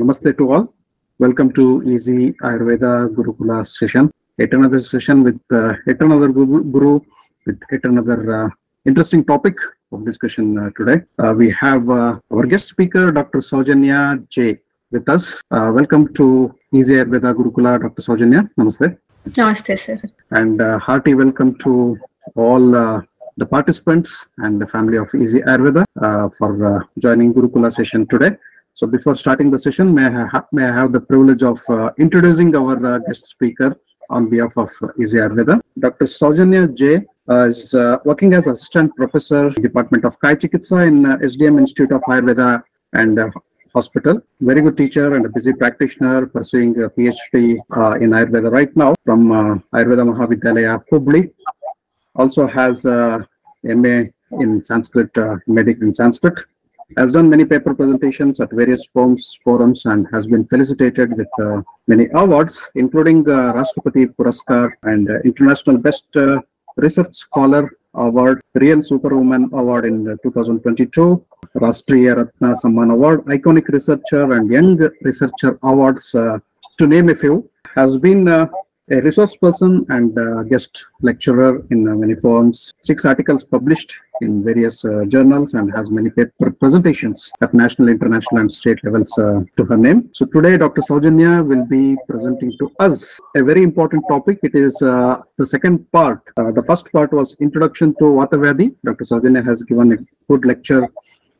Namaste to all. Welcome to Easy Ayurveda Gurukula session. Yet another session with uh, yet another guru, with yet another uh, interesting topic of discussion uh, today. Uh, we have uh, our guest speaker, Dr. Saujanya J, with us. Uh, welcome to Easy Ayurveda Gurukula, Dr. Saujanya. Namaste. Namaste, sir. And uh, hearty welcome to all uh, the participants and the family of Easy Ayurveda uh, for uh, joining Gurukula session today. So before starting the session, may I, ha- may I have the privilege of uh, introducing our uh, guest speaker on behalf of uh, Easy Ayurveda. Dr. Saujanya J uh, is uh, working as assistant professor Department of Kai Chikitsa in SDM Institute of Ayurveda and Hospital. Very good teacher and a busy practitioner pursuing a PhD in Ayurveda right now from Ayurveda Mahavidyalaya, Hubli. Also has uh, MA in Sanskrit, medic in Sanskrit has done many paper presentations at various forums, forums, and has been felicitated with uh, many awards, including uh, Rashtrapati Puraskar and uh, International Best uh, Research Scholar Award, Real Superwoman Award in uh, 2022, Rashtriya Ratna Samman Award, Iconic Researcher and Young Researcher Awards, uh, to name a few, has been a resource person and guest lecturer in uh, many forms, six articles published in various uh, journals and has many paper presentations at national, international and state levels uh, to her name. So today Dr. Saujanya will be presenting to us a very important topic. It is uh, the second part. The first part was introduction to Vatavyadi. Dr. Saujanya has given a good lecture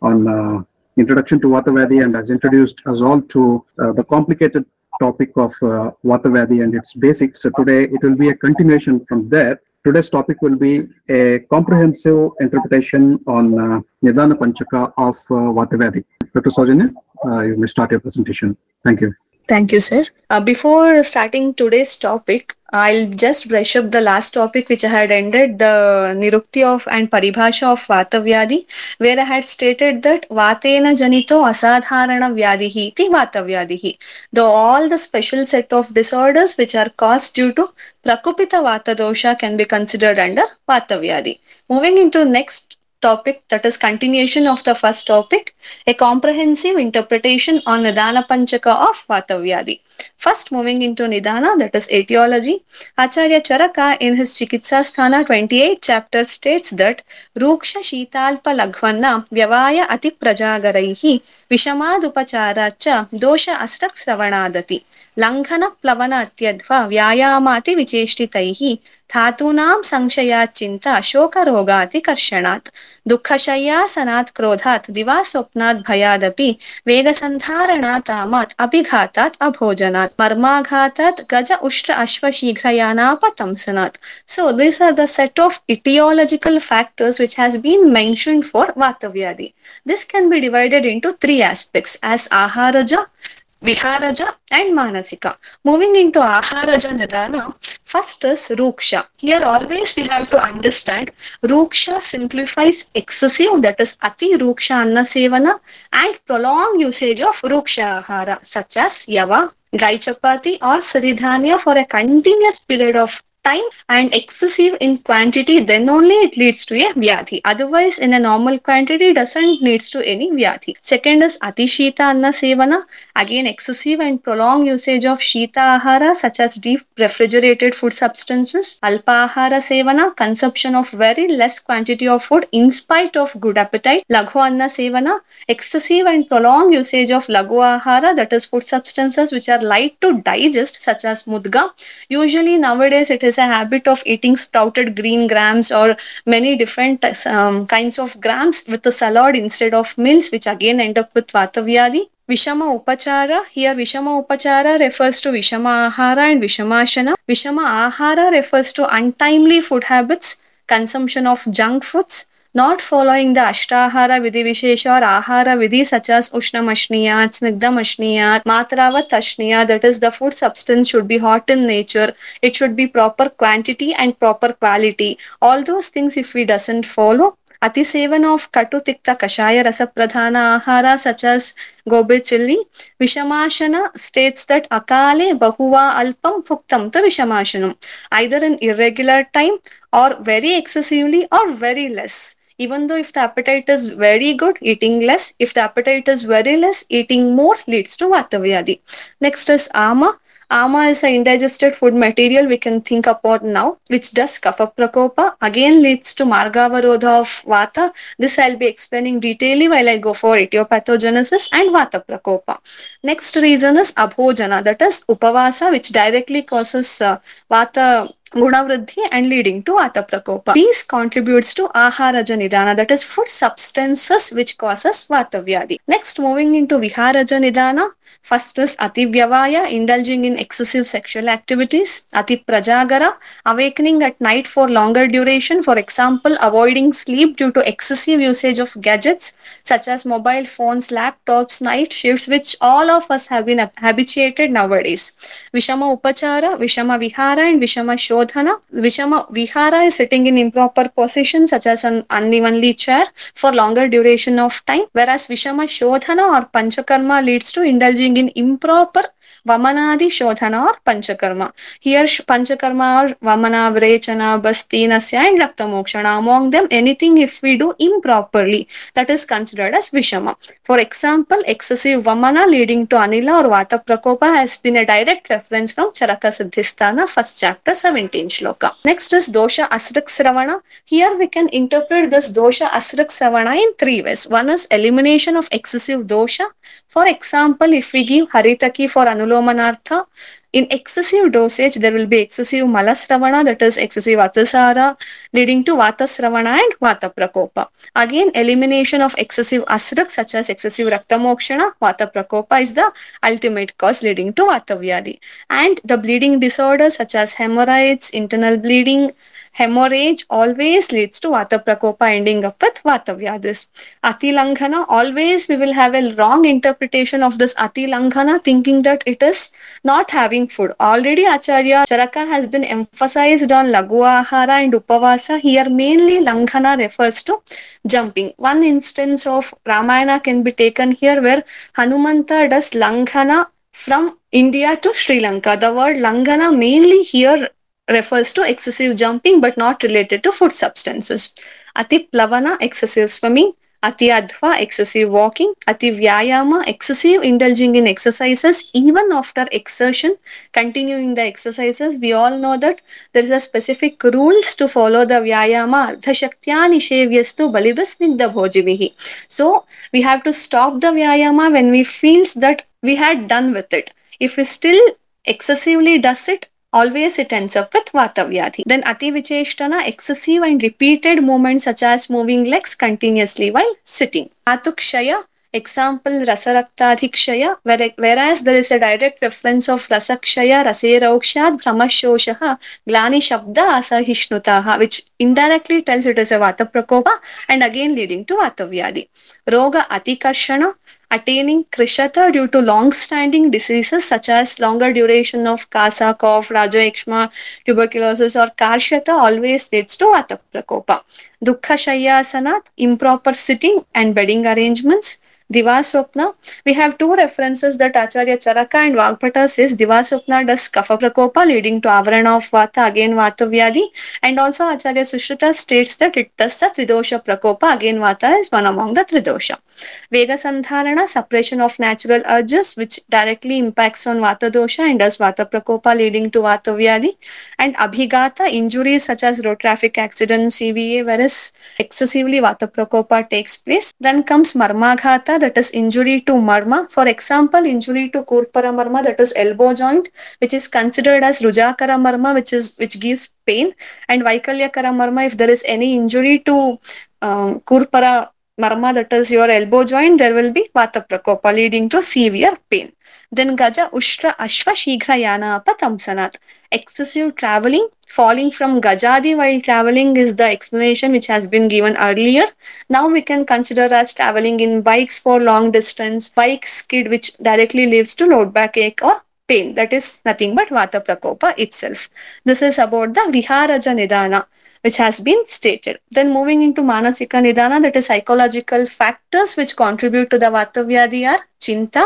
on introduction to Vatavyadi and has introduced us all to the complicated topic of uh, Vatavyadi and its basics. So today it will be a continuation from there. Today's topic will be a comprehensive interpretation on uh, Nidana Panchaka of uh, Vatavyadi. Dr. Saujanya, uh, you may start your presentation. Thank you. Thank you, sir. Uh, before starting today's topic, I'll just brush up the last topic which I had ended, the Nirukti of and Paribhasha of Vatavyadi, where I had stated that Vatena Janito Asadharana Vyadihi iti Vatavyadihi. Though all the special set of disorders which are caused due to Prakupita Vata dosha can be considered under Vatavyadi. Moving into next topic that is continuation of the first topic a comprehensive interpretation on nidana panchaka of vatavyadi first moving into nidana that is etiology acharya charaka in his chikitsa sthana 28 chapter states that ruksha sheetalpa laghvanna vyavaya ati prajagaraihi विषमादुपचाराच्च दोष अस्रक्स्रवणादति लङ्घन प्लवन अत्यध्व व्यायामाति विचेष्टितैः धातूनां संशयात् चिन्ता शोकरोगाति कर्षणात् दुःखशय्यासनात् क्रोधात् दिवा स्वप्नात् भयादपि वेगसन्धारणातामात् अभिघातात् अभोजनात् Ushra Ashva उष्ट्र अश्वशीघ्रयानापतंसनात् So these are the set of etiological factors which has been mentioned for Vatavyadi. This can be divided into three aspects as Aharaja, Viharaja and Manasika. Moving into Aharaja Nidana, first is Ruksha. Here always we have to understand Ruksha simplifies excessive that is Ati Ruksha Anna Sevana and prolonged usage of Ruksha Ahara such as Yava, dry or Siridhanya for a continuous period of time and excessive in quantity then only it leads to a vyadhi otherwise in a normal quantity doesn't leads to any vyadhi second is atishita anna sevana. Again excessive and prolonged usage of shita ahara such as deep refrigerated food substances alpa ahara sevana consumption of very less quantity of food in spite of good appetite laghu anna sevana excessive and prolonged usage of laghu ahara that is food substances which are light to digest such as mudga. Usually nowadays it is a habit of eating sprouted green grams or many different um, kinds of grams with a salad instead of meals which again end up with vatavyadi Vishama Upachara. Here Vishama Upachara refers to Vishama Ahara and Vishamashana. Vishama Ahara refers to untimely food habits, consumption of junk foods, not following the Ashtahara Vidhi Vishesha or Ahara Vidhi such as Ushnamashniya, Snigdhamashniya, Matravatashniya, that is the food substance should be hot in nature, it should be proper quantity and proper quality. All those things if we doesn't follow, अतिसेवन of कटु तिक्त कषाय रस प्रधान आहार such as gobi chilli विषमाशन states that अकाले बहुवा अल्पम फुक्तम तो विषमाशनम आइदर इन इरेग्युलर टाइम और वेरी एक्सेसिवली और very less Even though if the appetite is very good, eating less. If the appetite is very less, eating more leads to Vata Vyadi. Next is Ama. Ama is an indigested food material we can think about now, which does Kapha Prakopa. Again leads to Margavarodha of Vata. This I'll be explaining detailedly while I go for etiopathogenesis and Vata Prakopa. Next reason is Abhojana, that is Upavasa, which directly causes uh, Vata Gunavriddhi and leading to Vata Prakopa. These contributes to Aharaja Nidana, that is food substances which causes Vata Vyadi. Next, moving into Viharaja Nidana, first is Ati Vyavaya, indulging in excessive sexual activities. Ati Prajagara, awakening at night for longer duration, for example, avoiding sleep due to excessive usage of gadgets such as mobile phones, laptops, night shifts, which all of us have been habituated nowadays. Vishama Upachara, Vishama Vihara, and Vishama Shodhana. Vishama Vihara is sitting in improper position, such as an unevenly chair, for longer duration of time, whereas Vishama Shodhana or Panchakarma leads to indulging in improper वमनादि शोधन और panchakarma here panchakarma और वमना, विरेचन बस्ती नस्य and रक्त मोक्षण among them anything if we do improperly that is considered as विषम for example excessive वमना leading to अनिल और वात प्रकोप has been a direct reference from Charaka Siddhisthana first chapter seventeen श्लोक नेक्स्ट इज़ दोष असृक श्रवण here we can interpret this दोष असृक श्रवण in three ways one is elimination of excessive दोष for example if we give हरितकी for अनुल Anulomanartha, in excessive dosage, there will be excessive malasravana, that is excessive atasara, leading to vatasravana and vata prakopa. Again, elimination of excessive asrak, such as excessive raktamokshana, vata prakopa is the ultimate cause leading to vata vyadi. And the bleeding disorders such as hemorrhoids, internal bleeding, hemorrhage always leads to vata prakopa ending up with vata vyadis. Ati langhana, always we will have a wrong interpretation of this ati langhana thinking that it is not having food. Already Acharya Charaka has been emphasized on lagu ahara and upavasa. Here mainly langhana refers to jumping. One instance of Ramayana can be taken here where Hanumanta does langhana from India to Sri Lanka. The word langana mainly here refers to excessive jumping but not related to food substances. Ati plavana, excessive swimming. Ati adhva, excessive walking. Ati vyayama, excessive indulging in exercises even after exertion, continuing the exercises. We all know that there is a specific rules to follow the vyayama. Ardhashaktya nishevyastu balibasnigdha bhojivihi. So we have to stop the vyayama when we feels that we had done with it. If we still excessively does it, always it ends up with Vata Vyadhi. Then Ati Vicheshtana, excessive and repeated movements such as moving legs continuously while sitting. Atukshaya, example Rasaraktadhikshaya, whereas there is a direct reference of Rasakshaya, Raseraukshat, Brahmashoshaha, Glani Shabda, Asahishnutaha, which indirectly tells it is a Vata Prakopa and again leading to Vata Vyadhi. Roga Atikarshana, attaining krishata due to long-standing diseases such as longer duration of kasa, cough, rajayakshma, tuberculosis or karshata always leads to vata prakopa. Dukkha shayasanat, improper sitting and bedding arrangements. Divaswapna. We have two references that Acharya Charaka and Vagbhata says Divaswapna does Kapha Prakopa leading to Avarana of Vata, again Vata Vyadi. And also Acharya Sushruta states that it does the Tridosha Prakopa, again Vata is one among the Tridosha. Vega Sandharana, suppression of natural urges which directly impacts on Vata Dosha and does Vata Prakopa leading to Vata Vyadi. And Abhigata, injuries such as road traffic accidents, CVA, whereas excessively Vata Prakopa takes place. Then comes Marmaghata, that is injury to marma. For example, injury to kurpara marma, that is elbow joint, which is considered as rujakara marma, which is which gives pain, and vaikalyakara marma, if there is any injury to um, kurpara marma, that is your elbow joint, there will be vata prakopa leading to severe pain. Then gaja ushra ashva shighra yana patamsanat. Excessive traveling, falling from gajadi while traveling is the explanation which has been given earlier. Now we can consider as traveling in bikes for long distance, bike skid which directly leads to low backache or pain. That is nothing but vata prakopa itself. This is about the viharaja nidana which has been stated. Then moving into Manasika Nidana, that is psychological factors which contribute to the Vata Vyadhi are chinta,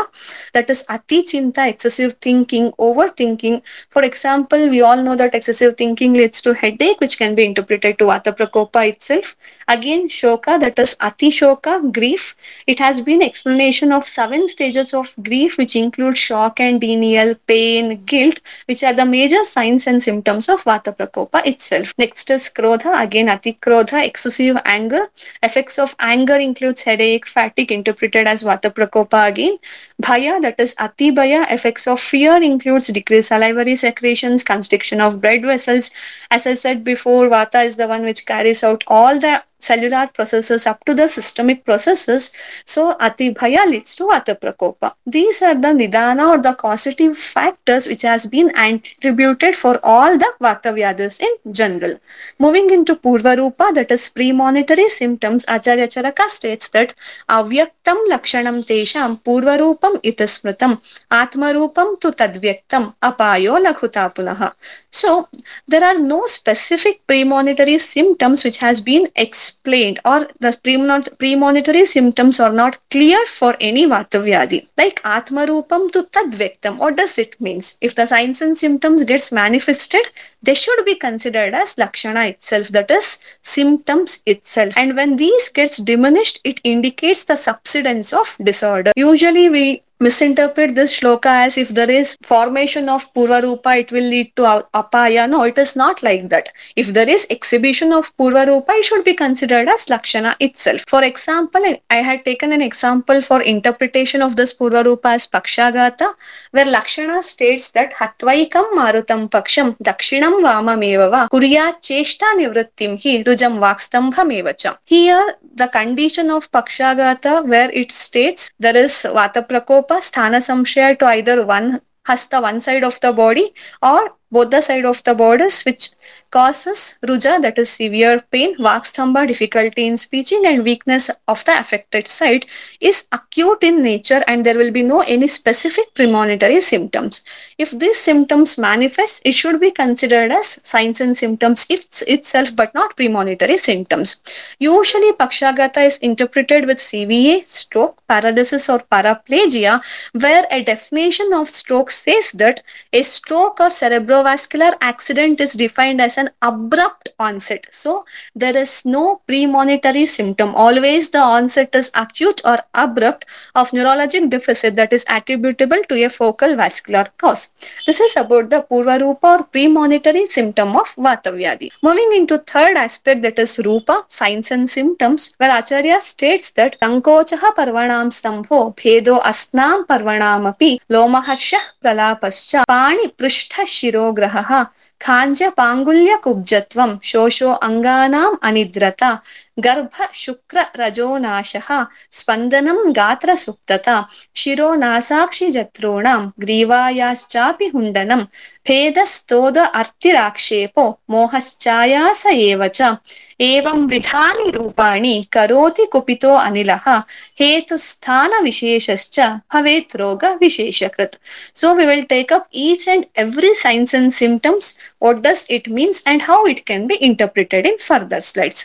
that is ati chinta, excessive thinking, overthinking. For example, we all know that excessive thinking leads to headache, which can be interpreted to Vata Prakopa itself. Again, shoka, that is ati shoka, grief. It has been explanation of seven stages of grief, which include shock and denial, pain, guilt, which are the major signs and symptoms of Vata Prakopa itself. Next is Krodha, again Ati Krodha, excessive anger. Effects of anger includes headache, fatigue, interpreted as Vata Prakopa again. Bhaya, that is Ati Bhaya. Effects of fear includes decreased salivary secretions, constriction of blood vessels. As I said before, Vata is the one which carries out all the cellular processes up to the systemic processes. So Ati Bhaya leads to Vata Prakopa. These are the Nidana or the causative factors which has been attributed for all the Vata Vyadis in general. Moving into Purva Rupa, that is premonitory symptoms, Acharya Charaka states that Avyaktam Lakshanam Tesham Purva Rupam Itasmritam Atma Rupam tu Tadvyaktam Apayo Lakhuta Punaha. So there are no specific premonitory symptoms which has been explained or the premonitory symptoms are not clear for any Vatavyadi. Like Atma Rupam tu Tadvyaktam. What does it means? If the signs and symptoms gets manifested, they should be considered as Lakshana itself, that is symptoms itself. And when these gets diminished, it indicates the subsidence of disorder. Usually we misinterpret this shloka as if there is formation of Purva Rupa, it will lead to Apaya. No, it is not like that. If there is exhibition of Purva Rupa, it should be considered as Lakshana itself. For example, I had taken an example for interpretation of this Purva Rupa as Pakshagata, where Lakshana states that Hatvaikam Marutam Paksham Dakshinam Vamamevava Kurya Cheshta Nivrittim Hi Rujam Vakstambhamevacha. Here, the condition of Pakshagata, where it states there is Vata Prakopa sthana samshaya to either one hasta one side of the body or both the side of the borders which causes ruja that is severe pain vakstamba difficulty in speaking and weakness of the affected side is acute in nature and there will be no any specific premonitory symptoms. If these symptoms manifest it should be considered as signs and symptoms it's itself but not premonitory symptoms. Usually pakshagata is interpreted with cva stroke paralysis or paraplegia where a definition of stroke says that a stroke or cerebrovascular accident is defined as an abrupt onset. So there is no premonitory symptom. Always the onset is acute or abrupt of neurologic deficit that is attributable to a focal vascular cause. This is about the Purva Rupa or premonitory symptom of Vatavyadi. Moving into third aspect that is Rupa, signs and symptoms, where Acharya states that Sankochaha Parvanam Stambho Bhedo Asnam Parvanamapi Lomaharsha Pralapascha Pani Prishta Shirograha मनोग्रहः खाञ्च पाङ्गुल्यकुब्जत्वं शोषो अङ्गानाम् अनिद्रता गर्भ शुक्र रजोनाशः स्पन्दनं गात्रसुप्तता, शिरोनासाक्षिजत्रूणां, ग्रीवायाश्चापि हुण्डनं भेदस्तोद अर्तिराक्षेपो मोहश्चायास एव च। एवं विधानि रूपाणि करोति कुपितो अनिलः, हेतुस्थानविशेषश्च भवेत् रोगविशेषकृत्। So we will take up each and every signs and symptoms what does it means and how it can be interpreted in further slides.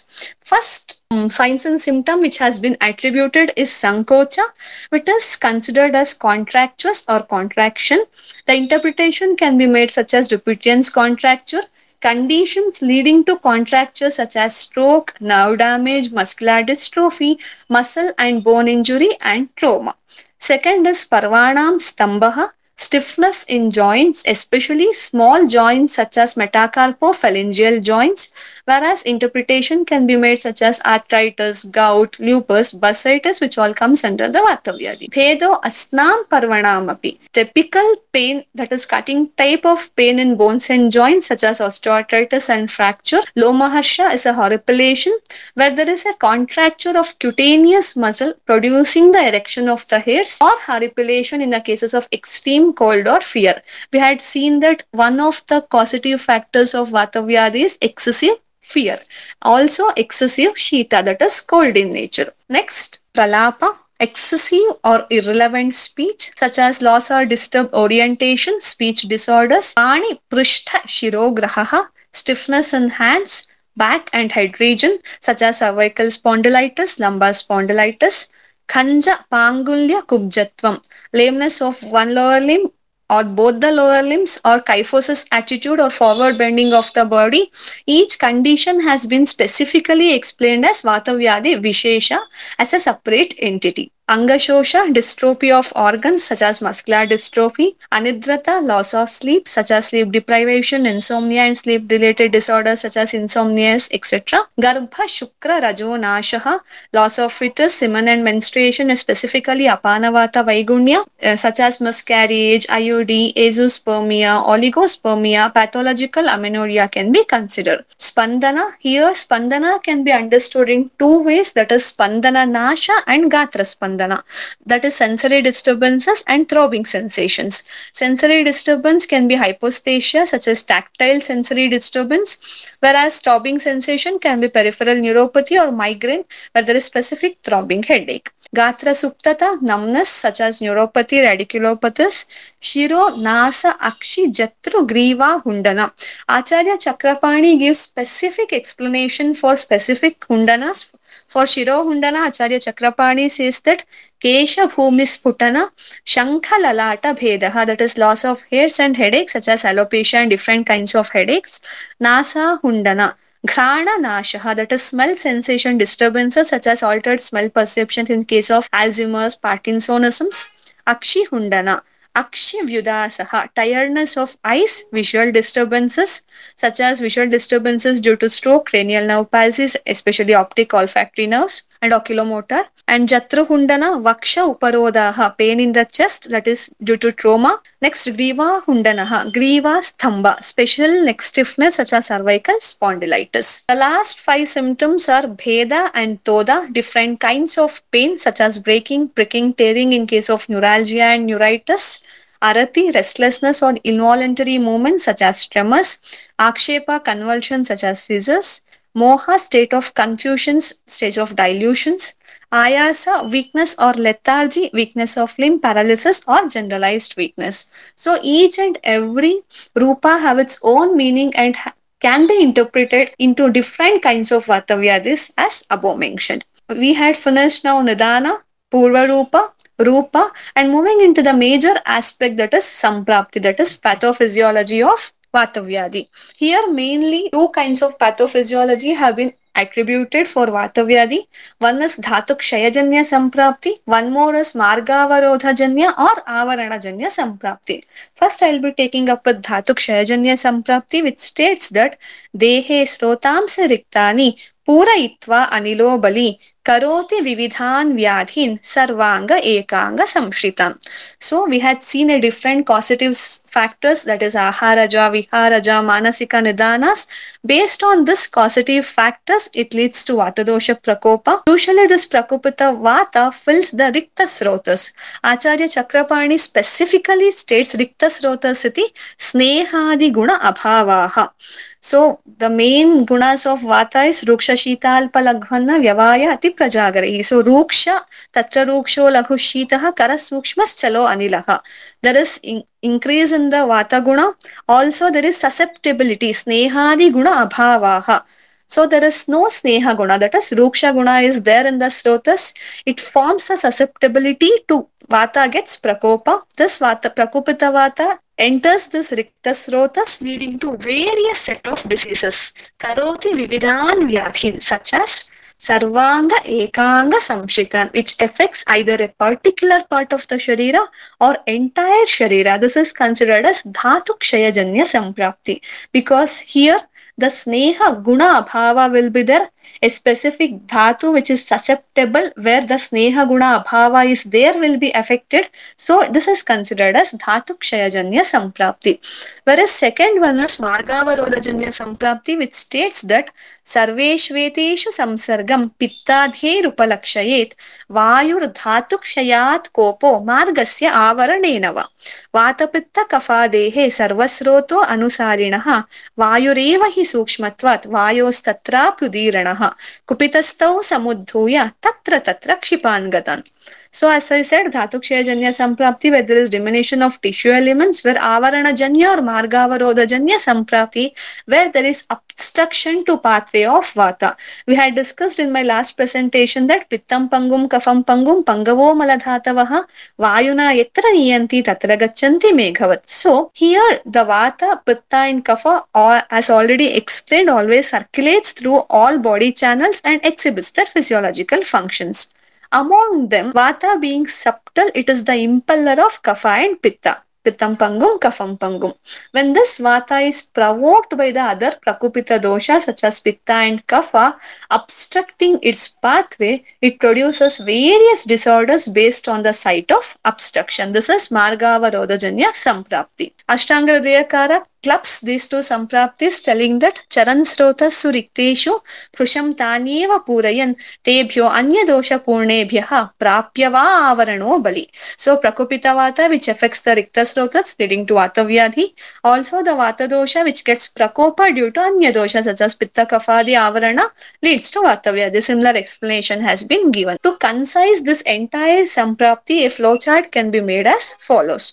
First um, signs and symptom which has been attributed is Sankocha, which is considered as contractus or contraction. The interpretation can be made such as Dupuytren's contracture, conditions leading to contracture such as stroke, nerve damage, muscular dystrophy, muscle and bone injury and trauma. Second is Parvanam Stambaha, stiffness in joints, especially small joints such as metacarpophalangeal joints, whereas interpretation can be made such as arthritis, gout, lupus, bursitis, which all comes under the Vatavyadi. Bhedo asnam parvanamapi. Typical pain, that is cutting type of pain in bones and joints such as osteoarthritis and fracture. Lomaharsha is a horripilation where there is a contracture of cutaneous muscle producing the erection of the hairs or horripilation in the cases of extreme cold or fear. We had seen that one of the causative factors of vata Vatavyadi is excessive fear. Also excessive Shita, that is cold in nature. Next, Pralapa, excessive or irrelevant speech such as loss or disturbed orientation, speech disorders, Pani Prishta Shirograha, stiffness in hands, back and head region such as cervical spondylitis, lumbar spondylitis, khanja pangulya kubjatvam lameness of one lower limb or both the lower limbs or kyphosis attitude or forward bending of the body each condition has been specifically explained as vatavyadi vishesha as a separate entity angashosha dystrophy of organs such as muscular dystrophy anidrata loss of sleep such as sleep deprivation insomnia and sleep related disorders such as insomnia etc garbha shukra rajo nashaha loss of fetus semen and menstruation specifically apanavata vaigunya uh, such as miscarriage iod azoospermia oligospermia pathological amenorrhea can be considered. Spandana here spandana can be understood in two ways that is spandana nasha and gatra spandana that is sensory disturbances and throbbing sensations. Sensory disturbance can be hypoesthesia such as tactile sensory disturbance whereas throbbing sensation can be peripheral neuropathy or migraine where there is specific throbbing headache. Gatra suptata numbness such as neuropathy radiculopathy shiro nasa akshi jatru griva hundana. Acharya chakrapani gives specific explanation for specific hundanas for Shiro Hundana, Acharya Chakrapani says that Kesha Bhumi Sputana Shankha Lalata Bhedaha, that is loss of hairs and headaches such as alopecia and different kinds of headaches. Nasa Hundana. Ghrana Nashaha, that is smell sensation disturbances such as altered smell perceptions in case of Alzheimer's, Parkinsonisms. Akshi Hundana. Akshi Vyudasaha, tiredness of eyes, visual disturbances such as visual disturbances due to stroke, cranial nerve palsies, especially optic olfactory nerves, and oculomotor. And Jatra Hundana, Vaksha Uparodaha, pain in the chest that is due to trauma. Next, Griva Hundanaha, Griva Stamba, special neck stiffness such as cervical spondylitis. The last five symptoms are Bheda and Toda, different kinds of pain such as breaking, pricking, tearing in case of neuralgia and neuritis. Arati, restlessness or involuntary movements such as tremors, Akshepa, convulsions such as seizures, Moha, state of confusions, stage of dilutions, Ayasa, weakness or lethargy, weakness of limb, paralysis or generalized weakness. So each and every Rupa have its own meaning and can be interpreted into different kinds of Vatavyadis as above mentioned. We had finished now Nidana, Purva Rupa, Rupa and moving into the major aspect that is Samprapti, that is pathophysiology of Vatavyadi. Here mainly two kinds of pathophysiology have been attributed for Vatavyadi. One is Dhatuk Shayajanya Samprapti, one more is Margavarodhajanya or Avaranajanya Samprapti. First I will be taking up with Dhatuk Shayajanya Samprapti which states that Dehe Srotamsa Riktani पूरयित्वा अनिलो बलि करोति विविधान् व्याधीन् सर्वांग ekanga samshritam. So we had seen a different causative factors that is aharaja, viharaja, manasika nidanas. Based on this causative factors, it leads to vatadosha prakopa. Usually this prakopita vata fills the rikta srotas. Acharya Chakrapani specifically states rikta srotas iti snehadi guna abhavaha. So the main gunas of vata is ruksha shita alpa laghvanna vyavaya ati So ruksha tatra ruksho laghu shitaha kara sukshmas chalo anilaha. There is in, increase in the vata guna. Also there is susceptibility snehadi guna abhavaha. So there is no sneha guna, that is ruksha guna is there in the srotas. It forms the susceptibility to vata gets prakopa. This vata, prakopita vata enters this rikta srotas leading to various set of diseases. Karoti vividan vyadhin such as Sarvanga Ekanga Samshikan, which affects either a particular part of the Sharira or entire Sharira. This is considered as Dhatu Kshayajanya Samprapti because here the Sneha Guna Abhava will be there, a specific Dhatu which is susceptible where the Sneha Guna Abhava is there will be affected. So this is considered as Dhatu Kshayajanya Samprapti. Whereas second one is Margavarodajanya Samprapti which states that sarveshveteshu samsargam pittadhyay सर्वेष्वेतेषु vayur dhatu kshayat kopo margasya avaranenava वा वातपित्तकफादेः सर्वस्रोतो अनुसारिणः वायुरेव हि सूक्ष्मत्वात् वायोस्तत्राप्युदीरणः कुपितस्तौ समुद्धूय तत्र तत्र क्षिपान् गतान्। So, as I said, Dhatukshayajanya Samprapti, where there is diminution of tissue elements, where Avaranajanya or Margavarodhajanya Samprapti, where there is obstruction to pathway of Vata. We had discussed in my last presentation that Pittam Pangum Kafam Pangum Pangavo Maladhatavaha Vayuna Yatra Niyanti Tatra Gachanti Meghavat. So, here the Vata, Pitta and Kapha, as already explained, always circulates through all body channels and exhibits their physiological functions. Among them, Vata being subtle, it is the impeller of Kapha and Pitta. Pittam Pangum, Kafam Pangum. When this Vata is provoked by the other Prakupita dosha such as Pitta and Kapha, obstructing its pathway, it produces various disorders based on the site of obstruction. This is Margavarodhajanya Samprapti. Ashtanga Hridayakara clubs these two sampraptis telling that charan srotas surikteshu prusham tanyeva purayan tebhyo anya dosha purnebhyah prapyava avarano bali so prakupita vata which affects the rikta srotas leading to vata vyadhi also the vata dosha which gets prakopa due to anya dosha such as pitta kafadi avarana leads to vata vyadhi similar explanation has been given to concise this entire samprapti a flowchart can be made as follows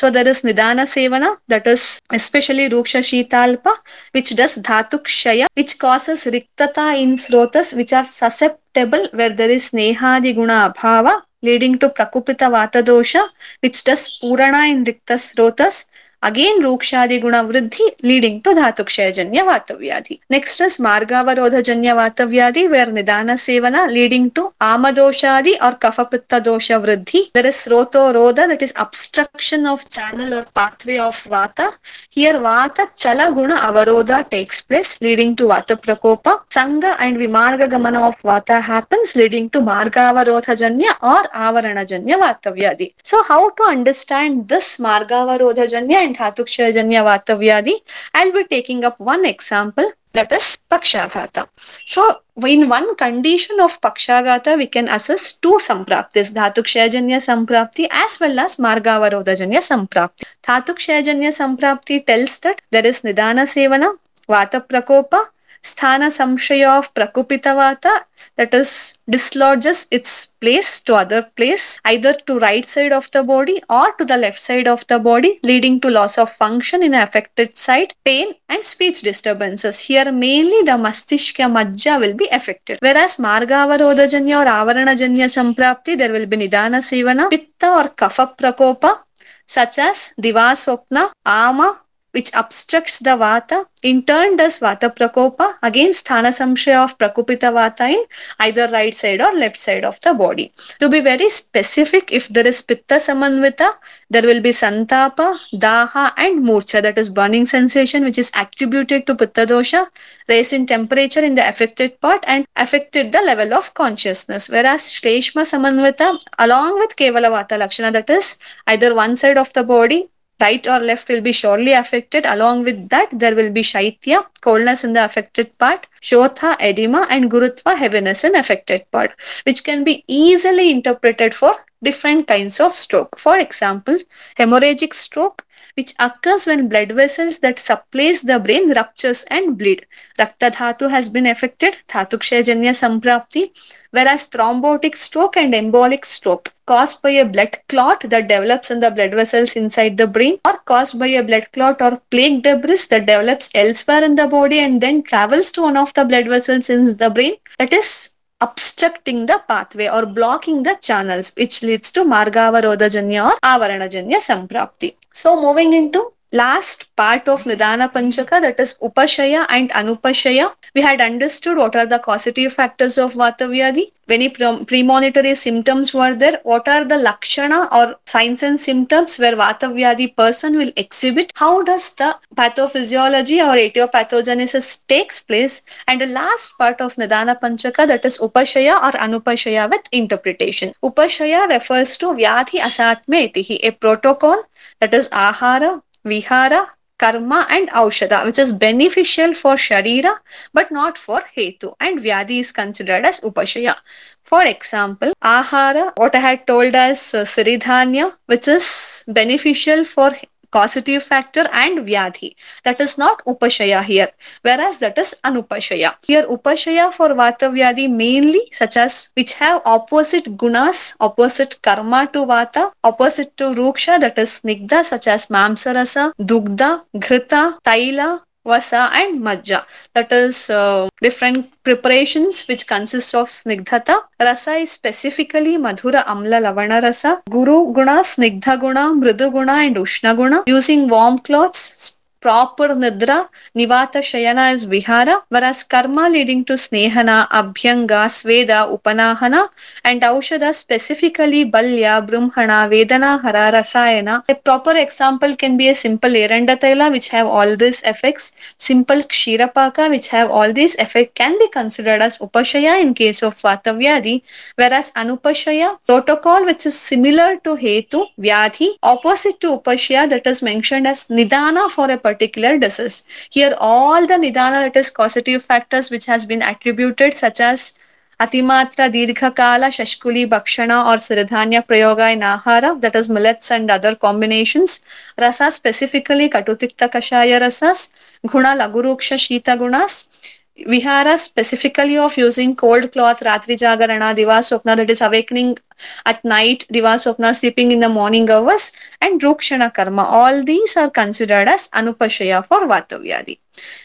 so there is nidana sevana that is especially Ruksha Shitalpa which does Dhatu Kshaya which causes Riktata in Srotas which are susceptible where there is Nehadi Guna Abhava leading to Prakupita Vata Dosha which does Purana in Rikta Srotas again रूक्षादि गुण वृद्धि leading to धातु क्षयजन्य वातव्याधि next is मार्गावरोध जन्य वातव्याधि where निदान सेवना leading to आम आमदोषादि और कफपित्त दोष वृद्धि देर is स्रोतो रोध that is obstruction of channel और पाथवे ऑफ़ वात हियर वात चल गुण अवरोध टेक्स प्लेस लीडिंग टू वात प्रकोप संघ एंड विमार्ग गमन ऑफ़ वात हैपन्स लीडिंग टू मार्गावरोध जन्य और आवरण जन्य वातव्याधि so how to understand this मार्गावरोध जन्य Dhatukshayajanya Vatavyadi. I'll be taking up one example that is Pakshaghata. So in one condition of Pakshagata, we can assess two Sampraptis, Dhatukshayajanya Samprapti as well as Margavarodhajanya Samprapti. Dhatukshayajanya Samprapti tells that there is Nidana Sevana, Vata Prakopa, sthana samshaya of prakupita vata that is dislodges its place to other place either to right side of the body or to the left side of the body leading to loss of function in affected site pain and speech disturbances here mainly the mastishka majja will be affected whereas margavarodhajanya or avaranajanya samprapti there will be nidana sevana pitta or kapha prakopa such as divaswapna ama which obstructs the vata in turn does vata prakopa again sthana samshaya of prakupita vata in either right side or left side of the body. To be very specific if there is pitta samanvita there will be santapa daha and murcha that is burning sensation which is attributed to pitta dosha raise in temperature in the affected part and affected the level of consciousness. Whereas shleshma samanvita along with kevala vata lakshana that is either one side of the body right or left will be surely affected. Along with that, there will be shaitya, coldness in the affected part, shotha, edema, and gurutva, heaviness in affected part, which can be easily interpreted for different kinds of stroke. For example, hemorrhagic stroke, which occurs when blood vessels that supplies the brain ruptures and bleed. Rakta dhatu has been affected, dhatukshayajanya samprapti, whereas thrombotic stroke and embolic stroke caused by a blood clot that develops in the blood vessels inside the brain or caused by a blood clot or plaque debris that develops elsewhere in the body and then travels to one of the blood vessels in the brain that is obstructing the pathway or blocking the channels which leads to margavarodhajanya or avaranajanya samprapti. So moving into last part of Nidana Panchaka, that is Upashaya and Anupashaya, we had understood what are the causative factors of Vata Vyadhi. Pre- premonitory symptoms were there? What are the Lakshana or signs and symptoms where Vata Vyadhi person will exhibit? How does the pathophysiology or etiopathogenesis takes place? And the last part of Nidana Panchaka, that is Upashaya or Anupashaya with interpretation. Upashaya refers to Vyadhi Asatme Itihi, a protocol that is Ahara, vihara, karma and aushada, which is beneficial for sharira but not for hetu. And vyadhi is considered as upashaya. For example, ahara, what I had told as uh, siridhanya, which is beneficial for causative factor and vyadhi. That is not upashaya here, whereas that is anupashaya. Here upashaya for vata vyadhi mainly such as which have opposite gunas, opposite karma to vata, opposite to ruksha that is nigda such as mamsarasa, dugdha, ghrita, taila, vasa and majja. That is uh, different preparations which consists of snigdhata rasa is specifically madhura amla lavana rasa guru guna snigdha guna mridu guna and ushna guna. Using warm cloths proper nidra, nivata shayana is vihara, whereas karma leading to snehana, abhyanga, sveda, upanahana, and aushada specifically balya, brumhana, vedana, hara, rasayana. A proper example can be a simple erandataila which have all these effects, simple kshirapaka which have all these effects can be considered as upashaya in case of vata vyadhi, whereas anupashaya protocol which is similar to hetu, vyadhi, opposite to upashaya that is mentioned as nidana for a particular disease. Here all the nidana that is causative factors which has been attributed such as Atimatra, Dirghakala, Shashkuli, Bhakshana or Siridhanya Prayoga in Ahara that is millets and other combinations. Rasa specifically Katutikta Kashaya Rasas, Guna Laguruksha Shita Gunas. Vihara specifically of using cold cloth, Ratri Jagarana, Diva Swapna that is awakening at night, Diva Swapna sleeping in the morning hours, and Rukshana Karma. All these are considered as Anupashaya for Vatavyadi.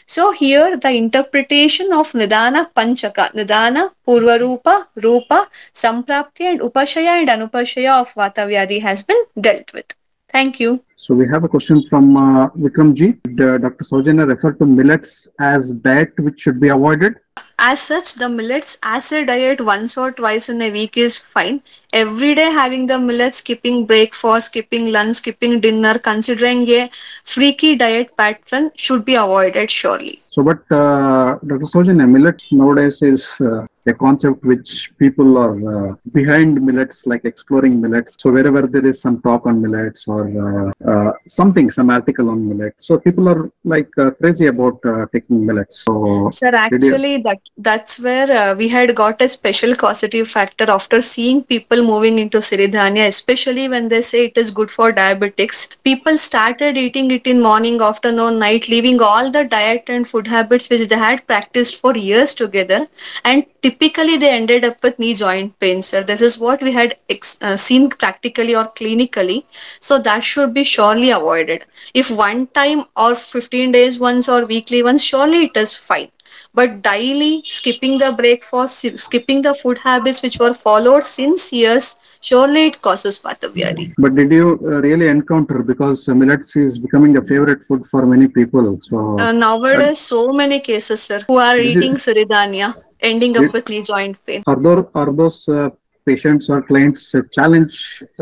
So here the interpretation of Nidana Panchaka, Nidana, Purvarupa, Rupa, Samprapti and Upashaya and Anupashaya of Vatavyadi has been dealt with. Thank you. So we have a question from uh, Vikramji. Did, Dr. Saujanya refer to millets as diet which should be avoided? As such, the millets as a diet once or twice in a week is fine. Every day having the millets, skipping breakfast, skipping lunch, skipping dinner, considering a freaky diet pattern should be avoided surely. So, but uh, Dr. Saujanya, millets nowadays is uh, a concept which people are uh, behind millets, like exploring millets. So wherever there is some talk on millets or uh, uh, something, some article on millets, so people are like uh, crazy about uh, taking millets. So Sir, did you- actually, that that's where uh, we had got a special causative factor after seeing people moving into Siridhanya, especially when they say it is good for diabetics. People started eating it in morning, afternoon, night, leaving all the diet and food habits which they had practiced for years together, and typically they ended up with knee joint pain. Sir, this is what we had ex- uh, seen practically or clinically. So that should be surely avoided. If one time or 15 days once or weekly once, surely it is fine but daily skipping the breakfast skipping the food habits which were followed since years surely it causes vatavyadi But did you uh, really encounter because uh, millets is becoming a favorite food for many people? So uh, nowadays so many cases sir who are eating siridhanya ending up It- with knee joint pain are those are those uh, patients or clients challenge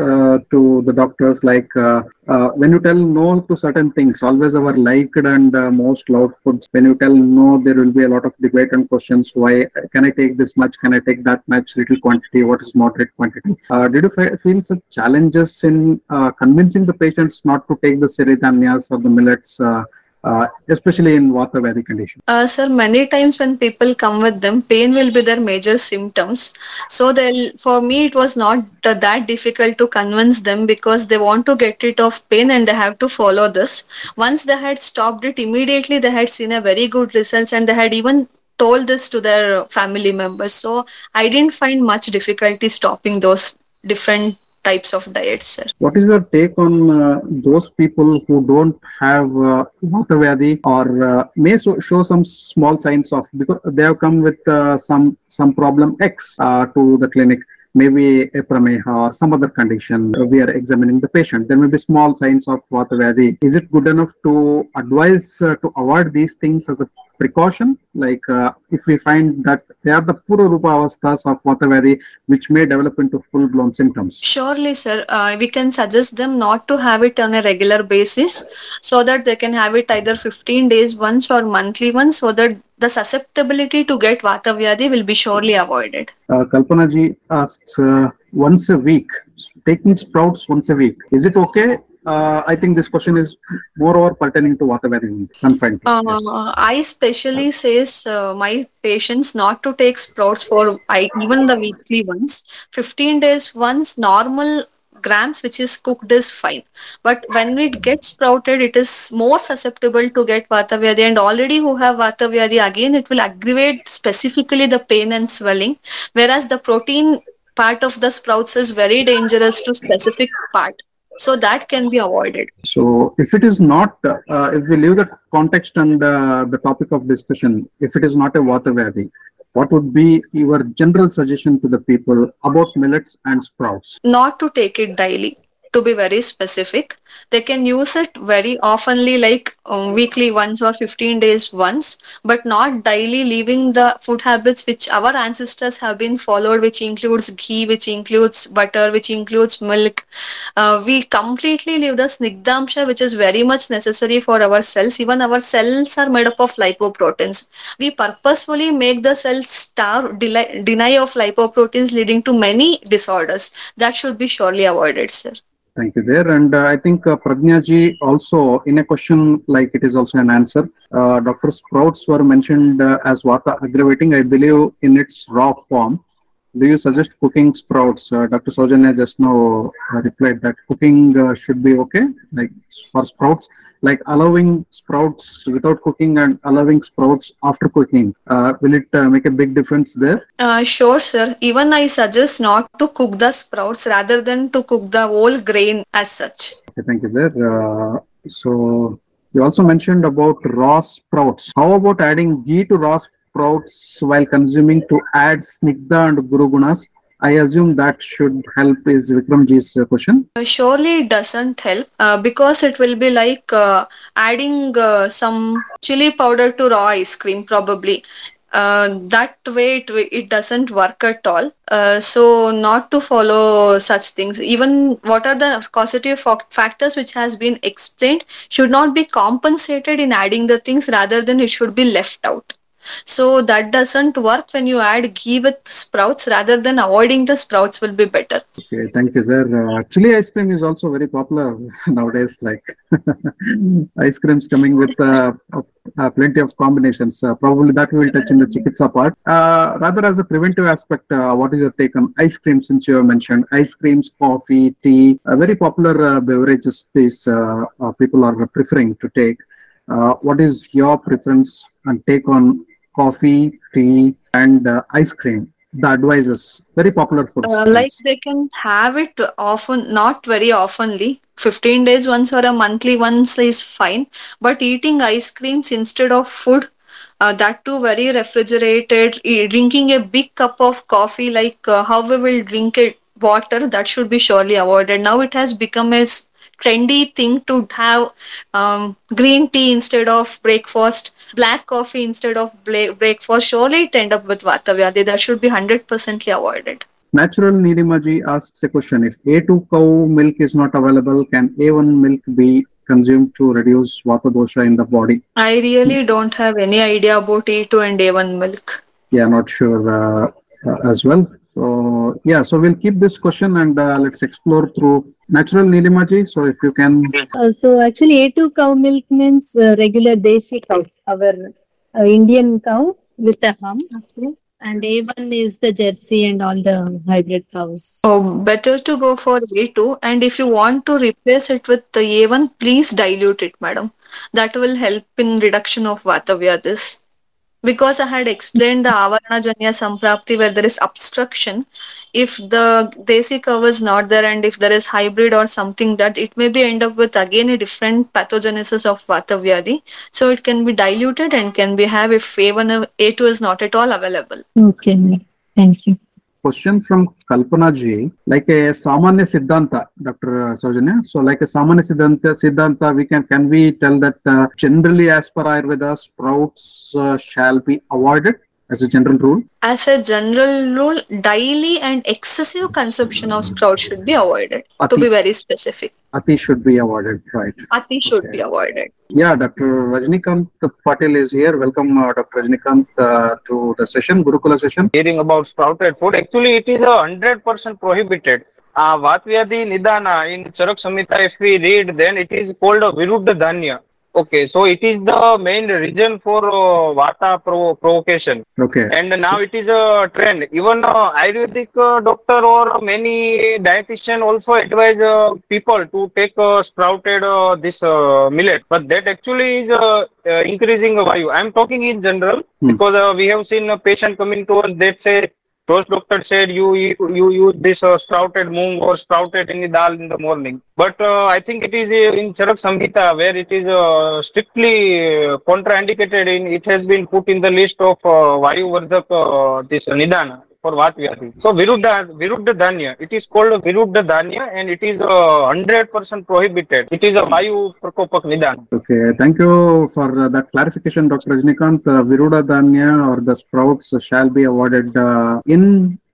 uh, to the doctors like uh, uh, when you tell no to certain things always our liked and uh, most loved foods when you tell no there will be a lot of debate and questions why can i take this much can i take that much little quantity what is moderate quantity? Uh, did you fe- feel such challenges in uh, convincing the patients not to take the siridhanyas or the millets uh, uh, especially in vata condition Uh, sir, many times when people come with them, pain will be their major symptoms. So they'll, for me, it was not th- that difficult to convince them because they want to get rid of pain and they have to follow this. Once they had stopped it, immediately they had seen a very good results and they had even told this to their family members. So I didn't find much difficulty stopping those different types of diets, sir. What is your take on uh, those people who don't have uh, Vata or uh, may so, show some small signs of because they have come with uh, some some problem X uh, to the clinic, maybe a prameha or some other condition. We are examining the patient. There may be small signs of Vata. Is it good enough to advise uh, to avoid these things as a precaution? Like uh, if we find that they are the Purva Rupa Avasthas of Vata Vyadhi, which may develop into full blown symptoms. Surely, sir. Uh, we can suggest them not to have it on a regular basis so that they can have it either 15 days once or monthly once so that the susceptibility to get Vata Vyadhi will be surely avoided. Uh, Kalpana ji asks uh, once a week, taking sprouts once a week. Is it okay? Uh, I think this question is more or pertaining to Vata Vyadhi, confined. to- Uh, yes. I specially says uh, my patients not to take sprouts for I, even the weekly ones. 15 days once normal grams which is cooked is fine. But when it gets sprouted, it is more susceptible to get Vata Vyadhi. And already who have Vata Vyadhi, again, it will aggravate specifically the pain and swelling. Whereas the protein part of the sprouts is very dangerous to specific part. So that can be avoided. So if it is not, uh, if we leave the context and uh, the topic of discussion, if it is not a Vata Vyadhi, what would be your general suggestion to the people about millets and sprouts? Not to take it daily. To be very specific, they can use it very oftenly, like um, weekly once or 15 days once, but not daily, leaving the food habits which our ancestors have been followed, which includes ghee, which includes butter, which includes milk. Uh, we completely leave the snigdhamsha, which is very much necessary for our cells. Even our cells are made up of lipoproteins. We purposefully make the cells starve, deny, deny of lipoproteins, leading to many disorders. That should be surely avoided, sir. Thank you there. And uh, I think uh, Prajna ji also in a question like it is also an answer. Uh, Dr. Sprouts were mentioned uh, as vata aggravating, I believe in its raw form. Do you suggest cooking sprouts? Uh, Dr. Saujanya just now uh, replied that cooking uh, should be okay, like for sprouts, like allowing sprouts without cooking and allowing sprouts after cooking. Uh, will it uh, make a big difference there? Uh, sure, sir. Even I suggest not to cook the sprouts rather than to cook the whole grain as such. Okay, thank you sir. Uh, so you also mentioned about raw sprouts. How about adding ghee to raw sprouts while consuming to add snigdha and guru gunas? I assume that should help is Vikramji's uh, question. Uh, surely it doesn't help uh, because it will be like uh, adding uh, some chili powder to raw ice cream, probably. Uh, that way it, it doesn't work at all. So not to follow such things. Even what are the causative fa- factors which has been explained should not be compensated in adding the things rather than it should be left out. So that doesn't work when you add ghee with sprouts rather than avoiding the sprouts will be better. Okay, thank you there. Uh, chili ice cream is also very popular nowadays. Like ice creams coming with uh, uh, plenty of combinations. Uh, probably that we will touch in the chikitsa part. Uh, rather, as a preventive aspect, uh, what is your take on ice cream? Since you have mentioned ice creams, coffee, tea, very popular beverages. These people are preferring to take. Uh, what is your preference and take on coffee, tea, and uh, ice cream? The advices, very popular foods. Uh, like they can have it often, not very oftenly. 15 days once or a monthly once is fine. But eating ice creams instead of food, uh, that too very refrigerated, drinking a big cup of coffee, like uh, how we will drink it, water, that should be surely avoided. Now it has become a trendy thing to have um, green tea instead of breakfast, black coffee instead of bla- breakfast. Surely it end up with Vata Vyadhi. That should be 100% avoided. Natural Nidimaji asks a question If A2 cow milk is not available, can A1 milk be consumed to reduce Vata dosha in the body? I really don't have any idea about A2 and A1 milk. Yeah, not sure uh, uh, as well. So, yeah, so we'll keep this question and uh, let's explore through natural Nidimaji. So, if you can, Uh, so actually A2 cow milk means uh, regular Deshi cow, our uh, Indian cow with the hum. And A1 is the Jersey and all the hybrid cows. Oh, better to go for A2. And if you want to replace it with the A1, please dilute it, madam. That will help in reduction of Vata Vyadhis. Because I had explained the Avarana Janya Samprapti where there is obstruction. If the Desi cow is not there and if there is hybrid or something that it may be end up with again a different pathogenesis of Vata Vyadhi. So it can be diluted and can be have if A1 or A2 is not at all available. Okay, thank you. Question from Kalpana ji, like a Samanya Siddhanta, Dr. Saujanya. So, like a Samanya Siddhanta, Siddhanta, we can can we tell that uh, generally, as per Ayurveda, sprouts uh, shall be avoided as a general rule? As a general rule, daily and excessive consumption of sprouts should be avoided. Ati, To be very specific, ati should be avoided, right? Ati should Okay. be avoided. Yeah, Dr. Rajnikant Patel is here. Welcome, uh, Dr. Rajnikant, uh, to the session, Gurukula session. hearing about sprouted food. Actually, it is a hundred percent prohibited. Uh, Vatvyadi Nidana in Charak Samhita, if we read, then it is called a Viruddha Dhanya. Okay, so it is the main reason for uh, Vata provo- provocation. Okay. and now it is a trend even uh, ayurvedic uh, doctor or many dietitian also advise uh, people to take uh, sprouted uh, this uh, millet but that actually is increasing vayu i am talking in general Hmm. because uh, we have seen a patient coming to us that say those doctors said you you, use this uh, sprouted moong or sprouted any dal in the morning. But uh, i think it is uh, in charak samhita where it is uh, strictly uh, contraindicated in it has been put in the list of uh, vayu vardhak uh, this nidana for vatvyadhi so viruddha viruddha dhanya it is called viruddha dhanya and it is uh, 100% prohibited it is a vayu prakopak nidana Okay, thank you for uh, that clarification, Dr. Rajnikant. Uh, Viruda Dhanya or the sprouts shall be avoided uh, in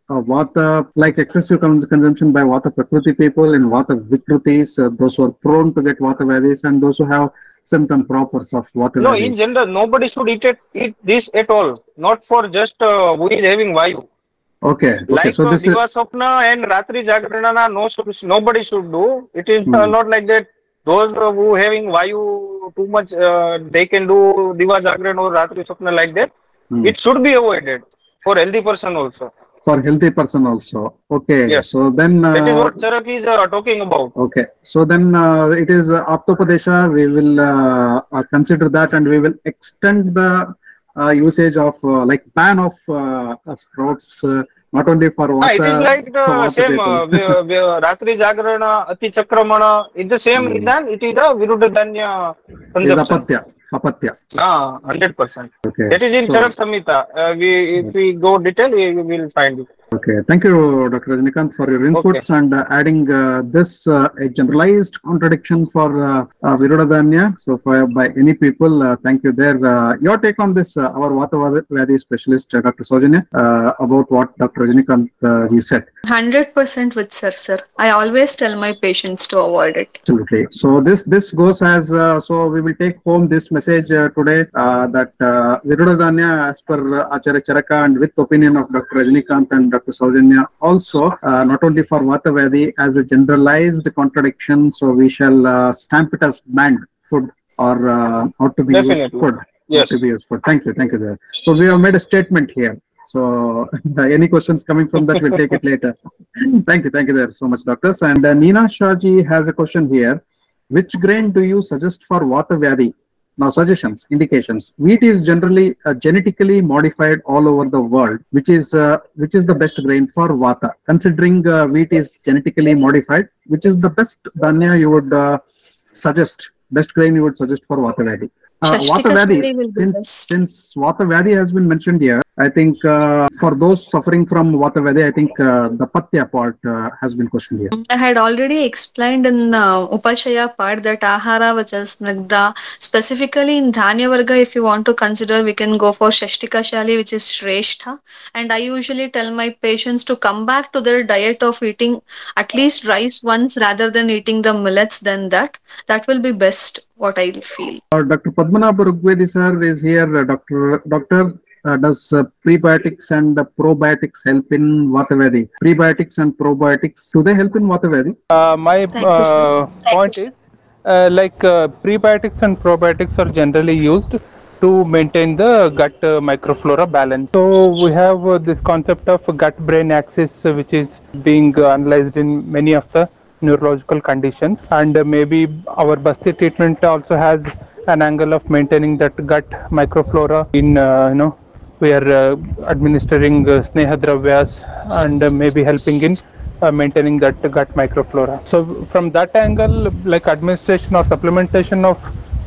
uh, Vata, like excessive cons- consumption by Vata Prakriti people in Vata Vikrutis, uh, those who are prone to get Vata Vadis and those who have symptom propers of Vata no Vadi. in general nobody should eat it eat this at all not for just uh, who is having vayu Okay, okay, like so uh, this is, Diva Swapna and Ratri Jagrana, no, nobody should do. It is uh, Hmm. not like that. Those uh, who having Vayu too much, uh, they can do Diva Jagrana or Ratri Swapna like that. Hmm. It should be avoided for healthy person also. for healthy person also. Okay, Yes. so then. That is uh, what Charak is uh, talking about. Okay, so then uh, it is uh, Aptopadesha. We will uh, uh, consider that and we will extend the uh, usage of uh, like ban of uh, uh, sprouts uh, not only for Ah, water. it is like the same uh, Ratri Jagrana, Ati Chakramana. In the same mm. Nidan. It is a Viruddha Danya consumption. apatya. Apatya. Ah, 100%. Okay. That is in So- Charak Samhita. Uh, we, if we go detail, we will find it. Okay, thank you, Dr. Rajnikant, for your inputs and uh, adding uh, this uh, a generalized contradiction for uh, uh, Viruddhadhanya. So, for, by any people, uh, thank you there. Uh, your take on this, uh, our Vata Vyadhi specialist, uh, Dr. Saujanya, uh, about what Dr. Rajnikant uh, he said. 100% with sir, sir. I always tell my patients to avoid it. Absolutely. So this this goes as uh, so we will take home this message uh, today uh, that uh, Viruddhadhanya as per Acharya Charaka and with opinion of Dr. Rajnikant and Dr. Saujanya also uh, not only for Vata Vyadhi as a generalized contradiction. So we shall uh, stamp it as banned food or uh, not to be used food. Yes. To be used food. Thank you. Thank you there. So we have made a statement here. So any questions coming from that, we'll take it later. thank you. Thank you there so much, doctors. And uh, Neena Shahji has a question here. Which grain do you suggest for Vata Vyadhi? Now, suggestions, indications. Wheat is generally uh, genetically modified all over the world, which is uh, which is the best grain for Vata. Considering uh, wheat is genetically modified, which is the best danya you would uh, suggest? Best grain you would suggest for Vata Vyadhi? Uh, Vata Vyadhi, Shri will be since, since Vata Vyadhi has been mentioned here, I think uh, for those suffering from Vata Vyadhi, I think uh, the Pathya part uh, has been questioned here. I had already explained in uh, Upashaya part that Ahara, which is Nagda, specifically in Dhanya Varga, if you want to consider, we can go for Shashtika Shali, which is Shrestha. And I usually tell my patients to come back to their diet of eating at least rice once rather than eating the millets than that. That will be best, what I feel. Uh, Dr. Padmanabha Rugvedi sir is here. Uh, Doctor, doctor uh, does uh, prebiotics and uh, probiotics help in Vatavyadhi? Prebiotics and probiotics, do they help in Vatavyadhi? Uh, my Thank you, sir. uh, point is uh, like uh, prebiotics and probiotics are generally used to maintain the gut uh, microflora balance. So we have uh, this concept of gut brain axis uh, which is being uh, analyzed in many of the neurological conditions and uh, maybe our Basti treatment also has an angle of maintaining that gut microflora in uh, you know we are uh, administering uh, sneha dravyas and uh, maybe helping in uh, maintaining that gut microflora. So from that angle, like administration or supplementation of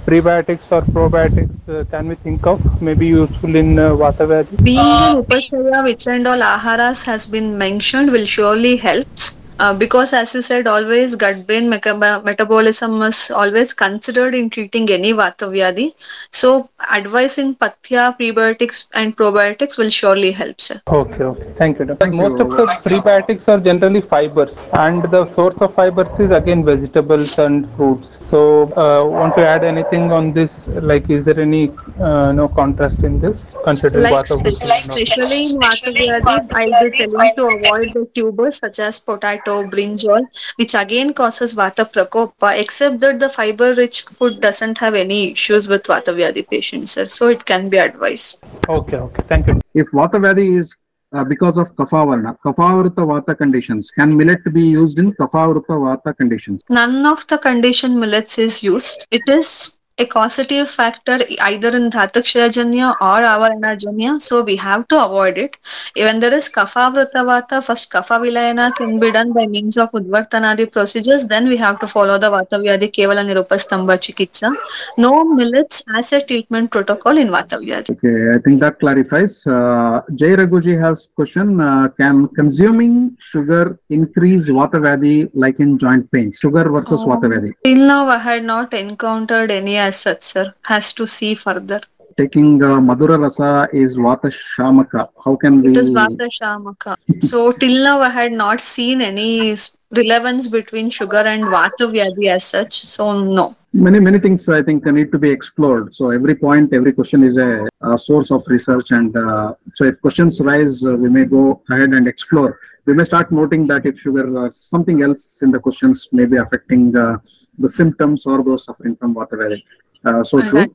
prebiotics or probiotics, uh, can we think of maybe useful in uh, Vata Vyadhi? Being in Upashaya, which and all Aharas has been mentioned, will surely helps. Uh, because as you said, always gut brain meca- metabolism is always considered in treating any Vata Vyadhi. So, advice in Pathya, prebiotics, and probiotics will surely help, sir. Okay, okay. Thank you. Doctor. Thank Most you. of the prebiotics are generally fibers, and the source of fibers is again vegetables and fruits. So, uh, want to add anything on this? Like, is there any uh, no contrast in this? Consider Like, Vata spe- especially in Vata Vyadhi, I'll be telling to avoid the tubers such as potato potato, brinjal, which again causes Vata Prakopa, except that the fiber rich food doesn't have any issues with Vata Vyadhi patients, sir. So it can be advised. Okay, okay. Thank you. If Vata Vyadhi is uh, because of Kafavarna, Kafavrita Vata conditions, can millet be used in Kafavrita Vata conditions? None of the condition millets is used. It is a causative factor either in Dhatukshayajanya or Avaranajanya, so we have to avoid it. When there is Kapha Vata, first Kapha Vilayana can be done by means of Udvartanadi procedures, then we have to follow the Vata Vyadhi Kevala Nirupastamba Chikitsa. No millets as a treatment protocol in Vata Vyadhi. Okay, I think that clarifies. Uh, Jay Raghuji has question, uh, can consuming sugar increase Vata Vyadhi like in joint pain? Sugar versus Oh. Vata Vyadhi. Till now, I had not encountered any as such, sir. Has to see further. Taking uh, Madhura Rasa is Vata Shamaka. How can we? It is Vata Shamaka. So till now I had not seen any relevance between sugar and Vata Vyadhi as such. So no. many many things i think need to be explored so every point every question is a, a source of research and uh, so if questions rise uh, we may go ahead and explore we may start noting that if sugar uh, something else in the questions may be affecting uh, the symptoms or those suffering from water variant. uh, so true.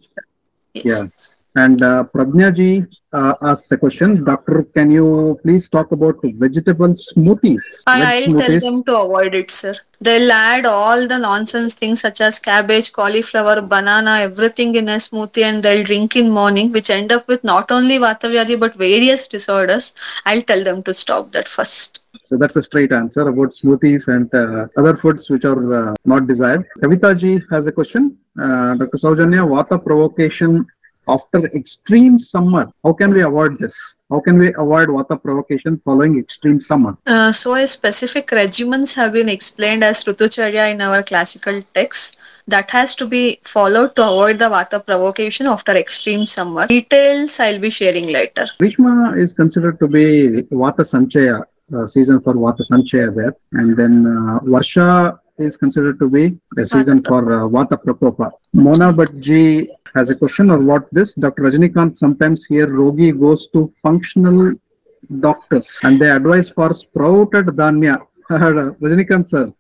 Yes. Yeah. And uh, Pradnya ji uh, asks a question doctor can you please talk about vegetable smoothies I, I'll tell them to avoid it, sir. They'll add all the nonsense things such as cabbage, cauliflower, banana, everything in a smoothie and they'll drink in morning, which end up with not only Vata Vyadhi but various disorders. I'll tell them to stop that first. So that's a straight answer about smoothies and uh, other foods which are uh, not desired. Kavita ji has a question. Uh, Dr. Saujanya, vata provocation after extreme summer. How can we avoid this? How can we avoid vata provocation following extreme summer? Uh, so, a specific regimens have been explained as Rutucharya in our classical texts. That has to be followed to avoid the Vata provocation after extreme summer. Details I'll be sharing later. Grishma is considered to be vata sanchaya, uh, season for vata sanchaya there. And then uh, Varsha is considered to be a season for uh, vata prakopa. Mona Bhatji has a question or what this? Dr. Rajnikant sometimes here Rogi goes to functional doctors and they advise for sprouted dhanya. Uh, Rajnikant sir,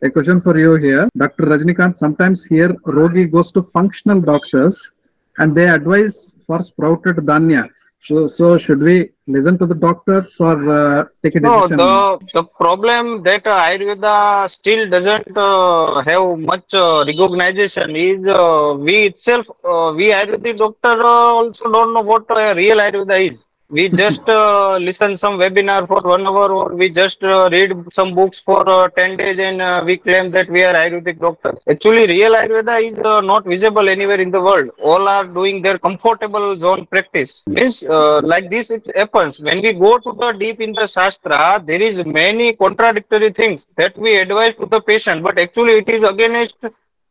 a question for you here. Dr. Rajnikant sometimes here Rogi goes to functional doctors and they advise for sprouted dhanya. So, so should we listen to the doctors or uh, take a No, decision? the the problem that uh, Ayurveda still doesn't uh, have much uh, recognition is uh, we itself, uh, we Ayurvedic doctor uh, also don't know what uh, real Ayurveda is. We just uh, listen some webinar for one hour or we just uh, read some books for uh, 10 days and uh, we claim that we are Ayurvedic doctors. Actually, real Ayurveda is uh, not visible anywhere in the world. All are doing their comfortable zone practice. Means uh, like this it happens. When we go to the deep in the Shastra, there is many contradictory things that we advise to the patient, but actually it is against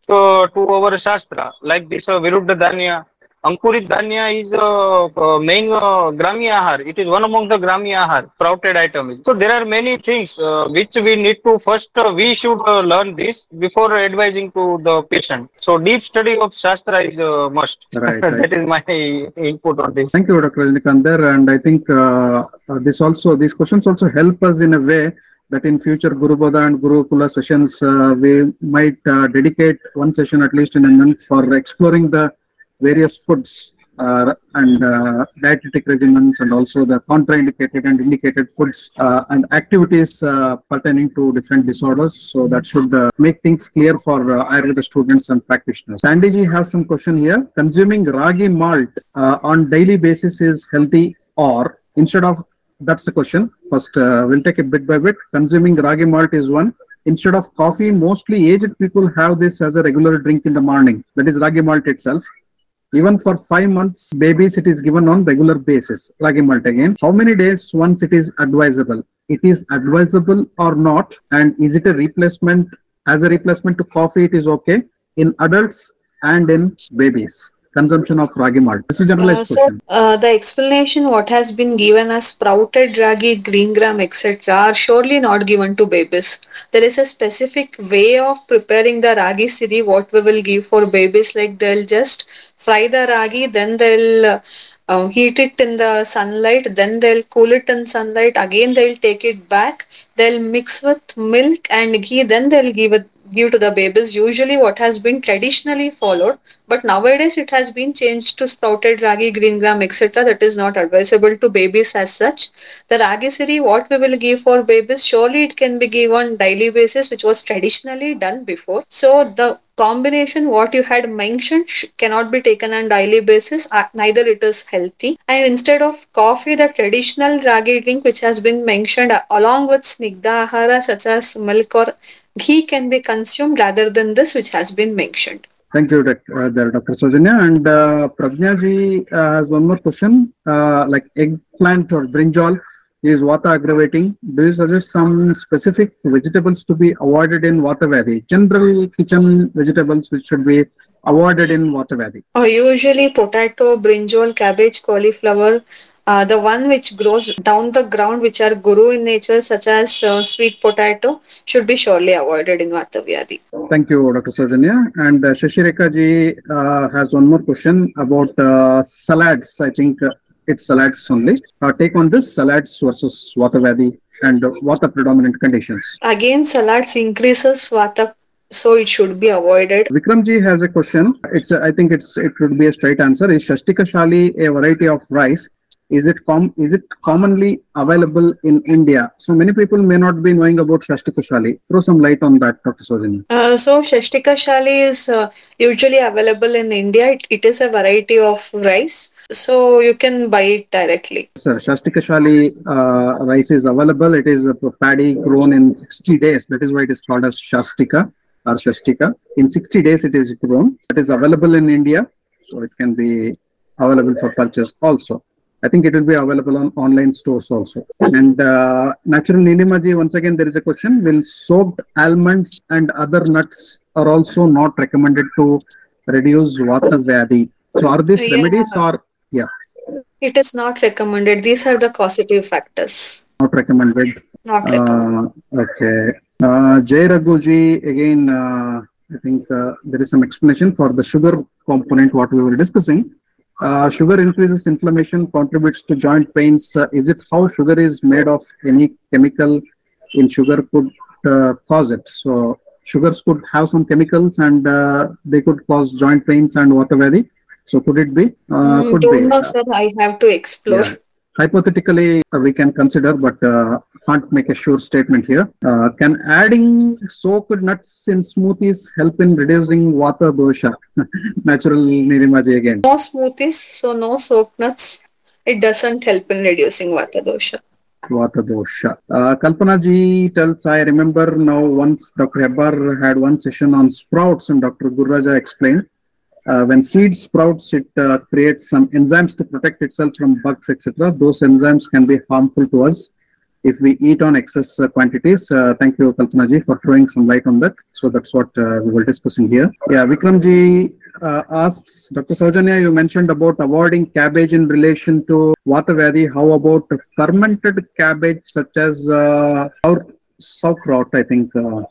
to our Shastra. Like this uh, Viruddha. Ankurit Dhanya is uh, uh, main uh, Grami Ahar. It is one among the Grami Ahar, sprouted item. So there are many things uh, which we need to first, uh, we should uh, learn this before advising to the patient. So deep study of Shastra is a must. Right, right. that is my input on this. Thank you, Dr. There. And I think uh, uh, this also, these questions also help us in a way that in future Guru Bodha and Guru Kula sessions, uh, we might uh, dedicate one session at least in a month for exploring the various foods uh, and uh, dietetic regimens and also the contraindicated and indicated foods uh, and activities uh, pertaining to different disorders. So that should uh, make things clear for uh, Ayurveda students and practitioners. Sandy ji has some question here. Consuming ragi malt on daily basis is healthy or instead of that's the question. First, we'll take it bit by bit. Consuming ragi malt is one. Instead of coffee, mostly aged people have this as a regular drink in the morning. That is ragi malt itself. Even for five months, babies, it is given on regular basis. Ragi malt again. How many days once it is advisable? It is advisable or not? And is it a replacement? As a replacement to coffee, it is okay in adults and in babies. Consumption of ragi malt. This is Uh, generalized so, question. uh, the explanation what has been given as sprouted ragi, green gram, etc., are surely not given to babies. There is a specific way of preparing the ragi siri. What we will give for babies, like they'll just fry the ragi, then they'll uh, uh, heat it in the sunlight, then they'll cool it in sunlight. Again, they'll take it back. They'll mix with milk and ghee. Then they'll give it give to the babies. Usually, what has been traditionally followed, but nowadays it has been changed to sprouted ragi, green gram, etc. That is not advisable to babies as such. The ragi siri, what we will give for babies, surely it can be given on daily basis, which was traditionally done before. So the combination what you had mentioned cannot be taken on daily basis uh, neither it is healthy and instead of coffee the traditional ragi drink which has been mentioned uh, along with snigdha ahara such as milk or ghee can be consumed rather than this which has been mentioned Thank you, Dr. uh, Dr. Saujanya. And uh, Pragnya ji uh, has one more question. Uh, like eggplant or brinjal is vata aggravating. Do you suggest some specific vegetables to be avoided in vata vyadhi? General kitchen vegetables which should be avoided in vata vyadhi. or usually potato brinjal cabbage cauliflower uh, the one which grows down the ground which are guru in nature such as uh, sweet potato should be surely avoided in vata vyadhi Thank you, Dr. Saujanya. And uh, Shashireka ji uh, has one more question about uh, salads. I think uh, it's salads only. Uh, take on this salads versus vata vyadhi and uh, vata predominant conditions. Again, salads increases vata, so it should be avoided. Vikram ji has a question. It's a, I think it's it should be a straight answer. Is Shastika Shali a variety of rice? Is it com is it commonly available in India? So many people may not be knowing about Shastika Shali. Throw some light on that, Dr. Sojani. Uh, so, Shashtika Shali is uh, usually available in India. It, it is a variety of rice, so you can buy it directly. Sir, Shastika Shali uh, rice is available. It is a paddy grown in 60 days. That is why it is called as Shastika or Shastika. In 60 days, it is grown. It is available in India, so it can be available for purchase also. I think it will be available on online stores also. And uh, natural Nilimaji, once again, there is a question. Will soaked almonds and other nuts are also not recommended to reduce Vata Vyadhi? So are these Yeah. remedies or yeah? It is not recommended. These are the causative factors. not recommended? Not recommended. Uh, okay. Uh, Jay Raghuji, again, uh, I think uh, there is some explanation for the sugar component, what we were discussing. Uh, sugar increases inflammation, contributes to joint pains. Uh, is it how sugar is made of any chemical in sugar could uh, cause it? So, sugars could have some chemicals and uh, they could cause joint pains and whatever. So, could it be? Uh, Mm, could don't be. know, sir. I have to explore. Yeah. Hypothetically, we can consider, but uh, can't make a sure statement here. Uh, can adding soaked nuts in smoothies help in reducing water dosha? Natural Nirimaji again. No smoothies, so no soaked nuts. It doesn't help in reducing water dosha. Vata dosha. Uh, Kalpana ji tells, I remember now once Dr. Hebbar had one session on sprouts and Dr. Gururaja explained. Uh, when seed sprouts, it uh, creates some enzymes to protect itself from bugs, etc. Those enzymes can be harmful to us if we eat on excess uh, quantities. Uh, thank you, Kalpana ji, for throwing some light on that. So that's what uh, we were discussing here. Yeah, Vikram ji uh, asks, Dr. Saujanya, you mentioned about avoiding cabbage in relation to Vata Vyadhi. How about fermented cabbage such as uh, saur- sauerkraut, I think. Uh,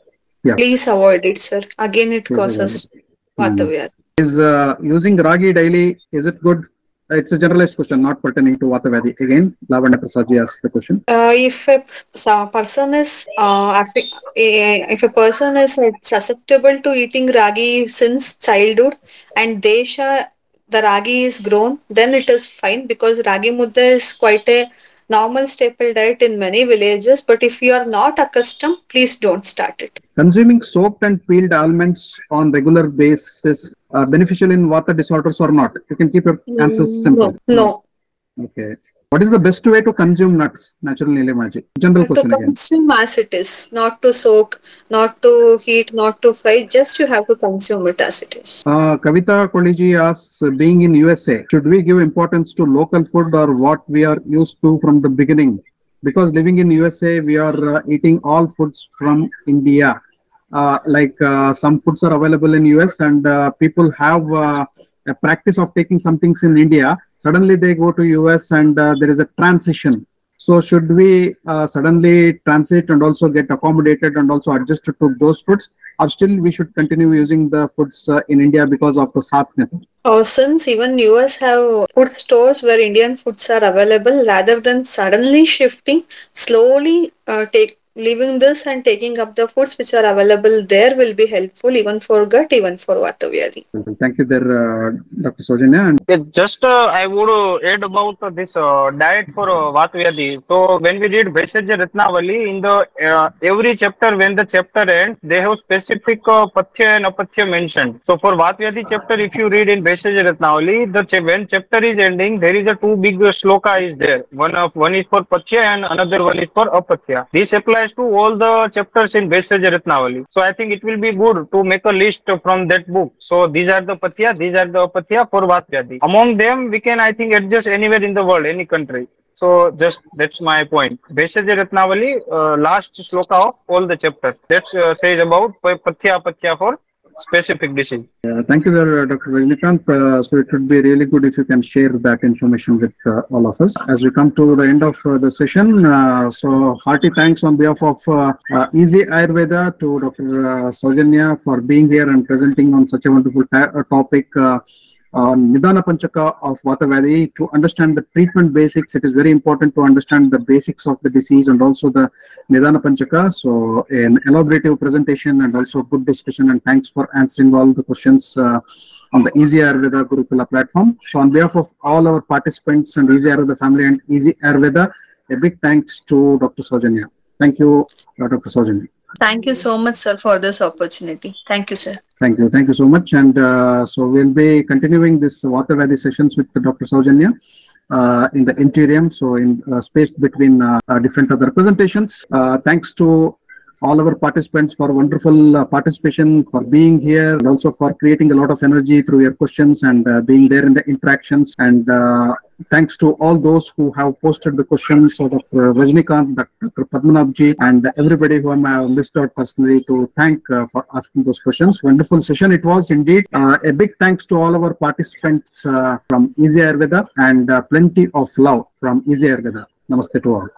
Please avoid it, sir. Again, it Please causes avoid vata vyadhi. Is uh, using ragi daily, is it good? Uh, It's a generalized question, not pertaining to Vata Vyadhi. Again, Lavanya Prasad ji asked the question. Uh, if a person is uh, if a person is uh, susceptible to eating ragi since childhood and desha the ragi is grown then it is fine because ragi mudda is quite a normal staple diet in many villages but if you are not accustomed please don't start it Consuming soaked and peeled almonds on regular basis are beneficial in water disorders or not? You can keep your answers mm, simple. no, no. Okay. What is the best way to consume nuts? Natural Nilemaji. General to question again. consume as it is not to soak not to heat not to fry just you have to consume it as it is Uh, Kavita Koliji asks, being in USA, should we give importance to local food or what we are used to from the beginning? Because living in USA, we are uh, eating all foods from India. Uh, like uh, some foods are available in US and uh, people have uh, a practice of taking some things in India. Suddenly they go to US and uh, there is a transition. So should we uh, suddenly transit and also get accommodated and also adjusted to those foods? or still we should continue using the foods uh, in India because of the SAP method? Uh, since even US have food stores where Indian foods are available, rather than suddenly shifting, slowly uh, take leaving this and taking up the foods which are available there will be helpful even for gut, even for Vata Vyadhi. Thank you there, uh, Dr. Saujanya. And Yeah, just uh, I would uh, add about uh, this uh, diet for uh, Vatvyadi. So when we read Bhaishaj Ratnavali, in the uh, every chapter, when the chapter ends, they have specific uh, Pathya and Apathya mentioned. So for Vatvyadi chapter, if you read in Bhaishaj Ratnavali, the ch- when chapter is ending, there is a two big uh, shloka is there. One of one is for Pathya and another one is for Apathya. This applies to all the chapters in Ratnavali. So I think it will be good to make a list from that book. So these are the Pathya, these are the Apathya for Vatvyadi. Among them, we can I think adjust anywhere in the world, any country. So just that's my point. Bhaishaj Ratnavali, uh, last sloka of all the chapters. That uh, says about pa- Pathya Pathya for specific disease. uh, thank you there, Dr. Rajnikant. Uh, so it would be really good if you can share that information with uh, all of us. As we come to the end of uh, the session, uh, so hearty thanks on behalf of uh, uh, Easy Ayurveda to Dr. Saujanya for being here and presenting on such a wonderful ta- topic. Uh, Nidana Panchaka of Vata Vyadhi. To understand the treatment basics, it is very important to understand the basics of the disease and also the Nidana Panchaka. So, an elaborative presentation and also good discussion. And thanks for answering all the questions uh, on the Easy Ayurveda Gurukula platform. So, on behalf of all our participants and Easy Ayurveda family and Easy Ayurveda, a big thanks to Dr. Saujanya. Thank you, Dr. Saujanya. Thank you so much, sir, for this opportunity. Thank you, sir. Thank you. Thank you so much. And uh, so we'll be continuing this Vata Vyadhi sessions with Dr. Saujanya uh, in the interim, so in uh, spaced between uh, uh, different other presentations. Uh, thanks to all our participants for wonderful uh, participation, for being here, and also for creating a lot of energy through your questions and uh, being there in the interactions. And uh, thanks to all those who have posted the questions, so Dr. Rajnikant, Dr. Padmanabji, and everybody who I have missed out personally to thank uh, for asking those questions. Wonderful session it was indeed. Uh, a big thanks to all our participants uh, from Easy Ayurveda and uh, plenty of love from Easy Ayurveda. Namaste to all.